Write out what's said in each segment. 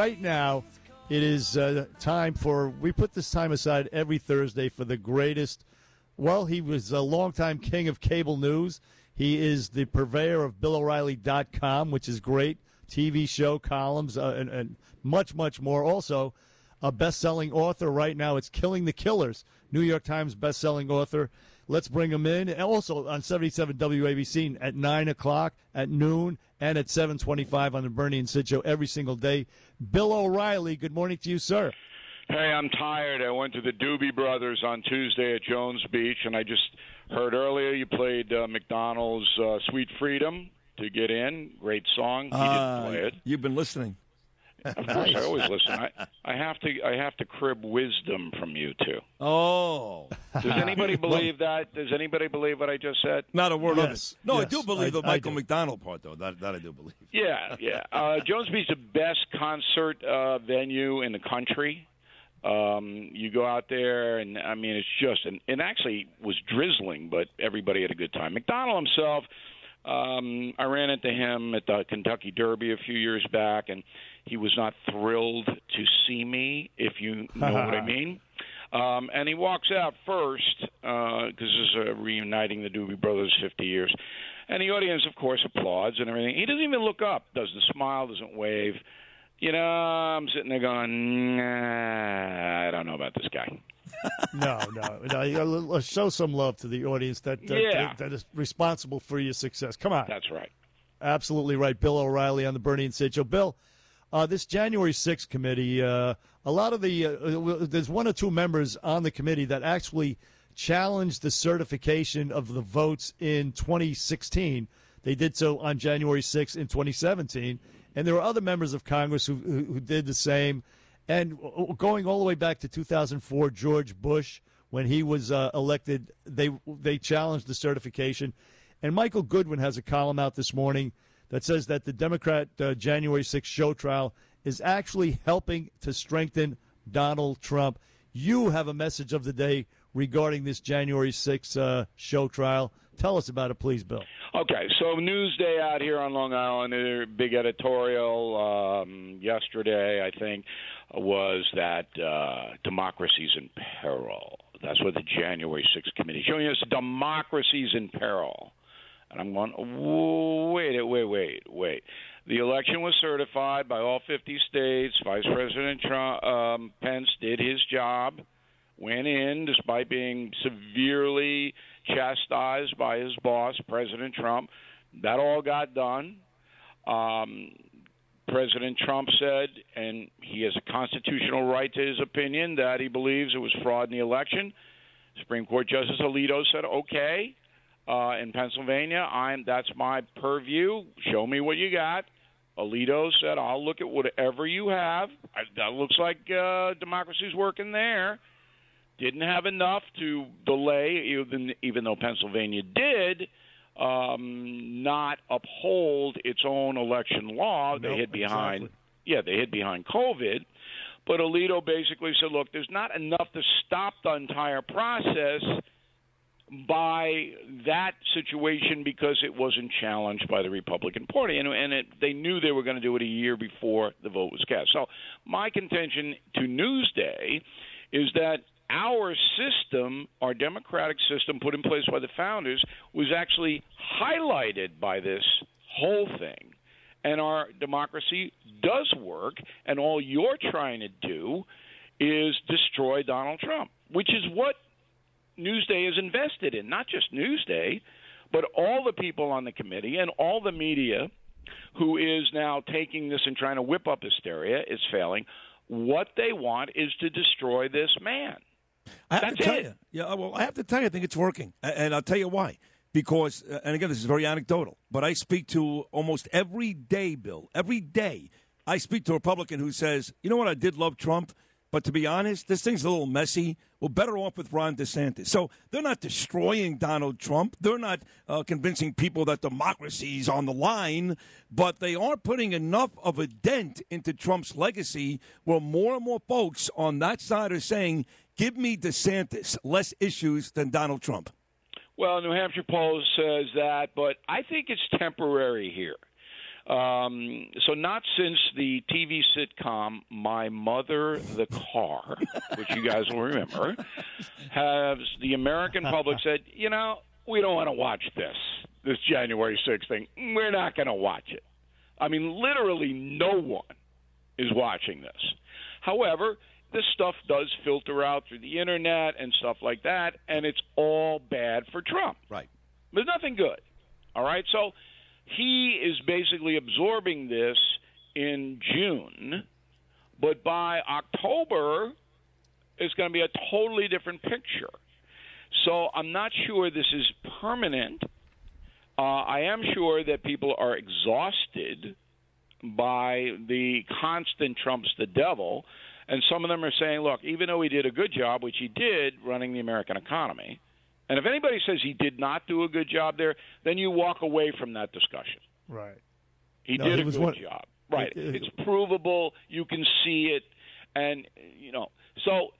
right now, it is uh, time for. We put this time aside every Thursday for the greatest. Well, he was a longtime king of cable news. He is the purveyor of BillO'Reilly.com, which is great. TV show, columns, uh, and, and much, much more. Also, a best-selling author right now. It's Killing the Killers, New York Times best-selling author. Let's bring him in. And also on 77 WABC at 9 o'clock, at noon, and at 725 on the Bernie and Sid show every single day. Bill O'Reilly, good morning to you, sir. Hey, I'm tired. I went to the Doobie Brothers on Tuesday at Jones Beach, and I just heard earlier you played uh, McDonald's uh, "Sweet Freedom" to get in. Great song. He Uh, didn't play it. You've been listening. Of course, I always listen. I, I have to. I have to crib wisdom from you two. Oh, Does anybody believe that? Does anybody believe what I just said? not a word Yes, of it. No, I do believe I- the I Michael do. McDonald part, though. That, that I do believe. Yeah, yeah. Uh, Jones Beach is the best concert uh, venue in the country. Um, you go out there, and I mean, it's just, and it actually was drizzling, but everybody had a good time. McDonald himself, um, I ran into him at the Kentucky Derby a few years back, and he was not thrilled to see me, if you know what I mean. Um, and he walks out first because this is uh, reuniting the Doobie Brothers 50 years. And the audience, of course, applauds and everything. He doesn't even look up, doesn't smile, doesn't wave. You know, I'm sitting there going, nah, I don't know about this guy. No, no, no. You gotta show some love to the audience that that, Yeah. that, that is responsible for your success. Come on. That's right. Absolutely right. Bill O'Reilly on the Bernie and Sid show. Bill, uh, this January 6th committee, uh, a lot of the, uh, there's one or two members on the committee that actually challenged the certification of the votes in 2016. They did so on January 6th in 2017. And there were other members of Congress who, who, did the same. And going all the way back to 2004, George Bush, when he was uh, elected, they they challenged the certification. And Michael Goodwin has a column out this morning that says that the Democrat uh, January 6th show trial is actually helping to strengthen Donald Trump. You have a message of the day regarding this January 6th uh, show trial. Tell us about it, please, Bill. Okay, so Newsday out here on Long Island, a big editorial um, yesterday, I think, was that uh, democracy's in peril. That's what the January 6th committee showing us democracy's in peril. And I'm going, wait, wait, wait, wait. The election was certified by all 50 states. Vice President Trump, um, Pence did his job, went in despite being severely chastised by his boss, President Trump. That all got done. Um, President Trump said, and he has a constitutional right to his opinion, that he believes it was fraud in the election. Supreme Court Justice Alito said, "Okay, uh, in Pennsylvania, I'm that's my purview. Show me what you got." Alito said, "I'll look at whatever you have. I, that looks like uh, democracy's working there." Didn't have enough to delay, even even though Pennsylvania did um, not uphold its own election law. they hid behind, exactly. yeah, they hid behind COVID. But Alito basically said, look, there's not enough to stop the entire process by that situation because it wasn't challenged by the Republican Party, and, and it, they knew they were going to do it a year before the vote was cast. So my contention to Newsday is that our system, our democratic system put in place by the founders, was actually highlighted by this whole thing. And our democracy does work, and all you're trying to do is destroy Donald Trump, which is what Newsday is invested in. Not just Newsday, but all the people on the committee and all the media who is now taking this and trying to whip up hysteria is failing. What they want is to destroy this man. I have That's to tell it. you, yeah. Well, I have to tell you, I think it's working, and I'll tell you why. Because, uh, and again, this is very anecdotal, but I speak to almost every day, Bill. Every day, I speak to a Republican who says, "You know what? I did love Trump, but to be honest, this thing's a little messy. We're better off with Ron DeSantis." So they're not destroying Donald Trump. They're not uh, convincing people that democracy's on the line, but they are putting enough of a dent into Trump's legacy where more and more folks on that side are saying, "Give me DeSantis, less issues than Donald Trump." Well, New Hampshire poll says that, but I think it's temporary here. Um, so, not since the TV sitcom My Mother the Car, which you guys will remember, has the American public said, you know, we don't want to watch this, this January 6th thing. We're not going to watch it. I mean, literally no one is watching this. However, this stuff does filter out through the internet and stuff like that, and it's all bad for Trump. Right. There's nothing good. All right. So he is basically absorbing this in June, but by October, it's going to be a totally different picture. So I'm not sure this is permanent. Uh, I am sure that people are exhausted by the constant Trump's the devil. And some of them are saying, look, even though he did a good job, which he did running the American economy, and if anybody says he did not do a good job there, then you walk away from that discussion. Right. He No, did he a was good one- job. Right. It- it- it's provable. You can see it. And, you know, so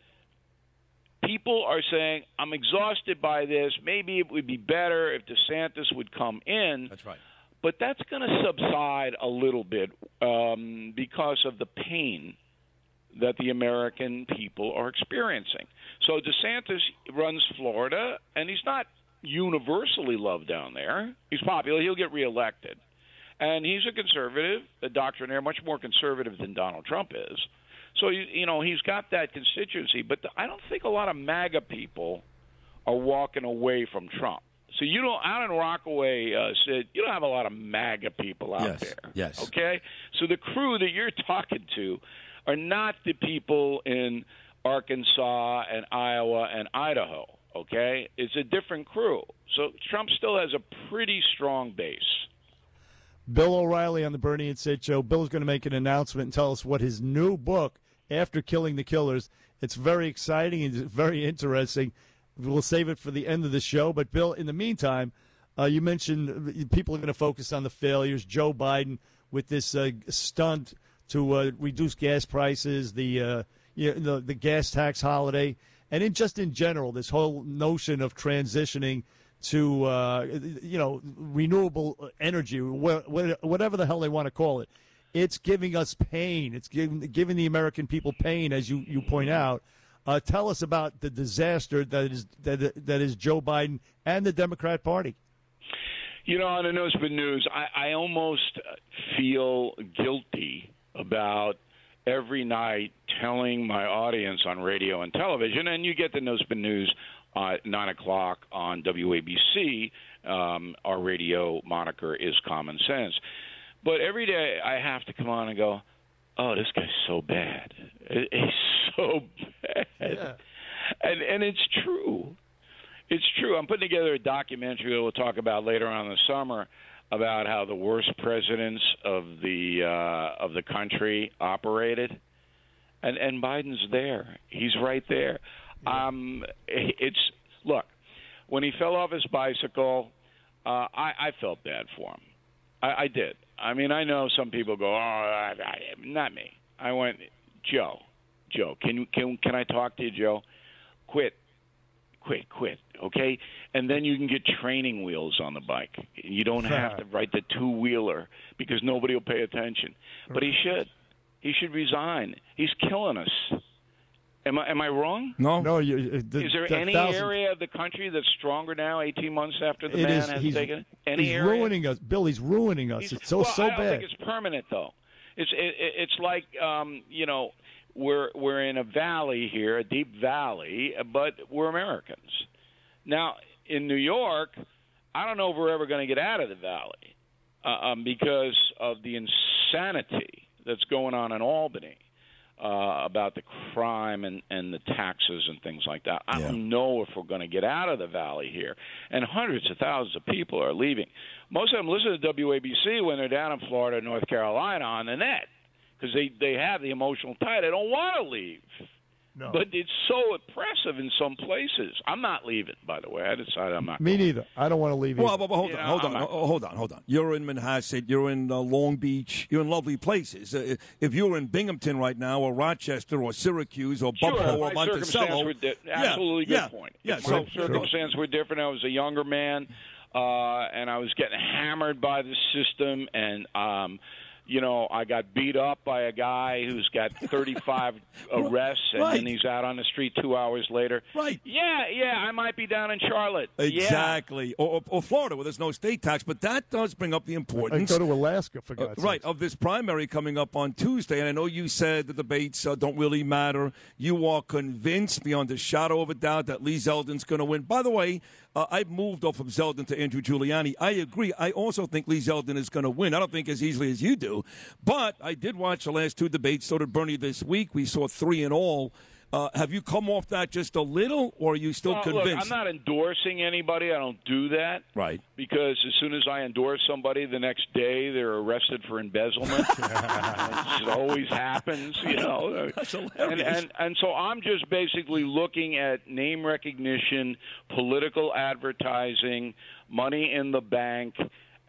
people are saying, I'm exhausted by this. Maybe it would be better if DeSantis would come in. That's right. But that's going to subside a little bit um, because of the pain that the American people are experiencing. So DeSantis runs Florida, and he's not universally loved down there. He's popular. He'll get reelected. And he's a conservative, a doctrinaire, much more conservative than Donald Trump is. So, you, you know, he's got that constituency. But I don't think a lot of MAGA people are walking away from Trump. So you don't out in Rockaway, uh, Sid. You don't have a lot of MAGA people out Yes, there. yes. Okay. So the crew that you're talking to are not the people in Arkansas and Iowa and Idaho. Okay, it's a different crew. So Trump still has a pretty strong base. Bill O'Reilly on the Bernie and Sid show. Bill's going to make an announcement and tell us what his new book, After Killing the Killers. It's very exciting and very interesting. We'll save it for the end of the show. But Bill, in the meantime, uh, you mentioned people are going to focus on the failures. Joe Biden with this uh, stunt to uh, reduce gas prices, the uh, you know, the the gas tax holiday, and in just in general, this whole notion of transitioning to uh, you know renewable energy, wh- wh- whatever the hell they want to call it. It's giving us pain. It's giving giving the American people pain, as you, you point out. Uh, tell us about the disaster that is that that is Joe Biden and the Democrat Party. You know, on the No Spin News, I, I almost feel guilty about every night telling my audience on radio and television, and you get the No Spin News uh, at 9 o'clock on WABC. Um, our radio moniker is Common Sense. But every day I have to come on and go, oh, this guy's so bad. He's so bad. And, and it's true. It's true. I'm putting together a documentary that we'll talk about later on in the summer about how the worst presidents of the uh, of the country operated, and and Biden's there. He's right there. Um, it's look when he fell off his bicycle, uh, I, I felt bad for him. I, I did. I mean, I know some people go, "Oh, I, I, not me." I went, Joe, Joe, can can can I talk to you, Joe? Quit quit, quit, okay? And then you can get training wheels on the bike. You don't have to ride the two wheeler because nobody will pay attention. But he should. He should resign. He's killing us. Am I am I wrong? No, No, you, the, Is there the any thousand- area of the country that's stronger now, 18 months after the It man is. has He's, taken it? Any he's area? ruining us, Bill. He's ruining us. He's- it's so well, so I don't bad. think it's permanent though. It's it, it- it's like um, you know we're we're in a valley here, a deep valley, but we're Americans. Now in New York, I don't know if we're ever going to get out of the valley uh, um, because of the insanity that's going on in Albany. Uh, about the crime and, and the taxes and things like that. I Yeah. don't know if we're going to get out of the valley here. And hundreds of thousands of people are leaving. Most of them listen to WABC when they're down in Florida, North Carolina on the net because they they have the emotional tie. They don't want to leave. No. But it's so oppressive in some places. I'm not leaving, by the way. I decided I'm not. Me going. neither. I don't want to leave. Well, either. but, but hold You on, know, hold I'm on, not- oh, hold on, hold on. You're in Manhasset, you're in uh, Long Beach, you're in lovely places. Uh, if you were in Binghamton right now, or Rochester, or Syracuse, or Sure, Buffalo, or my Monticello, were di- yeah, absolutely good yeah, point. Yeah, If so my circumstances were different. I was a younger man. uh, and I was getting hammered by the system, and um, you know, I got beat up by a guy who's got 35 arrests, and Right. then he's out on the street two hours later. Right. Yeah, yeah, I might be down in Charlotte. Exactly. Or, or, or Florida, where there's no state tax. But that does bring up the I importance. go to Alaska for Uh, God's right of this primary coming up on Tuesday, and I know you said the debates uh, don't really matter. You are convinced beyond a shadow of a doubt that Lee Zeldin's going to win. By the way, uh, I've moved off of Zeldin to Andrew Giuliani. I agree. I also think Lee Zeldin is going to win. I don't think as easily as you do, but I did watch the last two debates. So did Bernie this week. We saw three in all. Uh, have you come off that just a little, or are you still Well, convinced? Look, I'm not endorsing anybody. I don't do that. Right. Because as soon as I endorse somebody, the next day they're arrested for embezzlement. it always happens, you know. That's And, hilarious. and and so I'm just basically looking at name recognition, political advertising, money in the bank,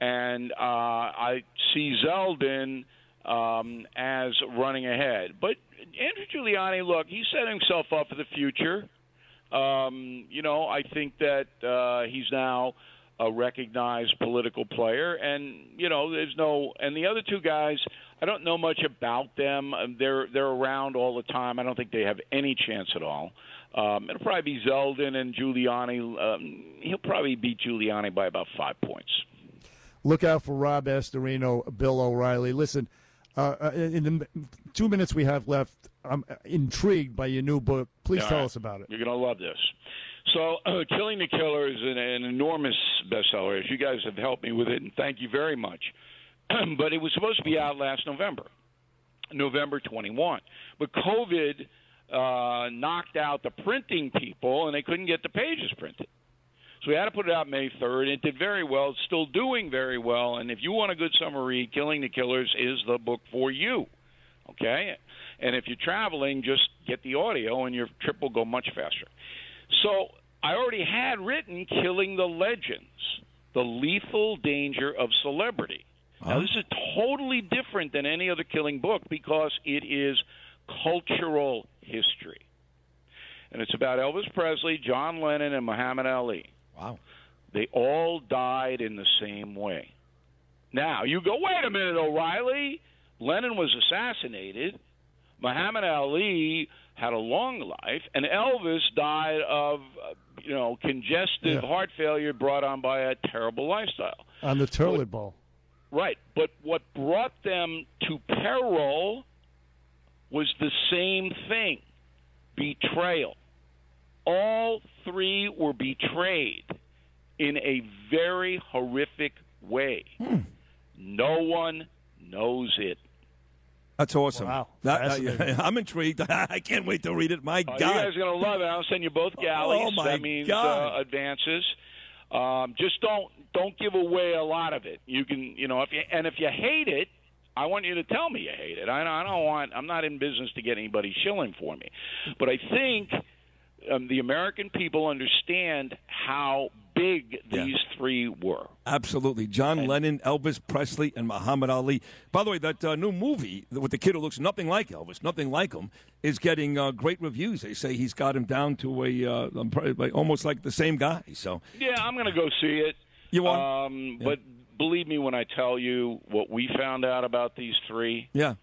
and uh, I see Zeldin um, as running ahead. But Andrew Giuliani, look, he set himself up for the future. Um, you know, I think that uh, he's now a recognized political player, and you know, there's no. And the other two guys, I don't know much about them. They're they're around all the time. I don't think they have any chance at all. Um, it'll probably be Zeldin and Giuliani. Um, he'll probably beat Giuliani by about five points. Look out for Rob Astorino, Bill O'Reilly. Listen, uh, uh, in the two minutes we have left, I'm intrigued by your new book. Please All tell right. us about it. You're going to love this. So, uh, Killing the Killer is an, an enormous bestseller. As you guys have helped me with it, and thank you very much. but it was supposed to be out last November, November 21. But COVID uh, knocked out the printing people, and they couldn't get the pages printed. So we had to put it out May 3rd. It did very well. It's still doing very well. And if you want a good summer read, Killing the Killers is the book for you. Okay? And if you're traveling, just get the audio and your trip will go much faster. So I already had written Killing the Legends, the lethal danger of celebrity. Now, this is totally different than any other killing book because it is cultural history. And it's about Elvis Presley, John Lennon, and Muhammad Ali. Wow. They all died in the same way. Now, you go, wait a minute, O'Reilly. Lennon was assassinated. Muhammad Ali had a long life, and Elvis died of, uh, you know, congestive Yeah. heart failure brought on by a terrible lifestyle. On the toilet bowl. Right, but what brought them to peril was the same thing betrayal. All three were betrayed in a very horrific way. No one knows it. That's awesome. Wow. That- uh, I'm intrigued. I can't wait to read it. My you God. guys are going to love it. I'll send you both galleys. Oh, my that means God. Uh, advances. Um, just don't don't give away a lot of it. You can, you know, if you and if you hate it, I want you to tell me you hate it. I, I don't want. I'm not in business to get anybody shilling for me, but I think um, the American people understand how big Yeah. these three were. Absolutely. John Lennon, Elvis Presley, and Muhammad Ali. By the way, that uh, new movie with the kid who looks nothing like Elvis, nothing like him, is getting uh, great reviews. They say he's got him down to a uh, almost like the same guy. So Yeah, I'm going to go see it. You want? Um, But believe me when I tell you what we found out about these three. yeah.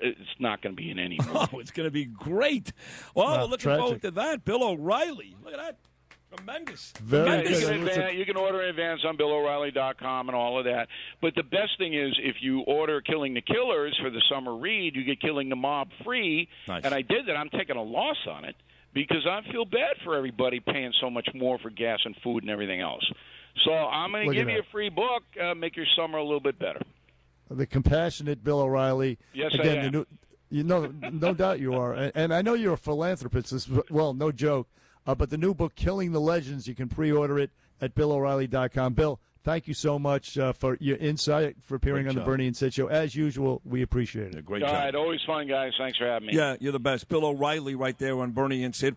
It's not going to be in any movie. Oh, it's going to be great. Well, Wow, we're looking tragic. forward to that. Bill O'Reilly. Look at that. Tremendous. Very Yeah, Tremendous. you, good. can advance, you can order in advance on BillO'Reilly.com and all of that. But the best thing is if you order Killing the Killers for the summer read, you get Killing the Mob free. Nice. And I did that. I'm taking a loss on it because I feel bad for everybody paying so much more for gas and food and everything else. So I'm going to give you that. a free book, uh, make your summer a little bit better. The compassionate Bill O'Reilly. Yes, I Again, am. The new, you know, no doubt you are, and, and I know you're a philanthropist. As well, no joke. Uh, but the new book, "Killing the Legends," you can pre-order it at BillO'Reilly.com. Bill, thank you so much uh, for your insight, for appearing Great on the. Bernie and Sid show. As usual, we appreciate A it. great All job. right, always fun, guys. Thanks for having me. Yeah, you're the best. Bill O'Reilly right there on Bernie and Sid.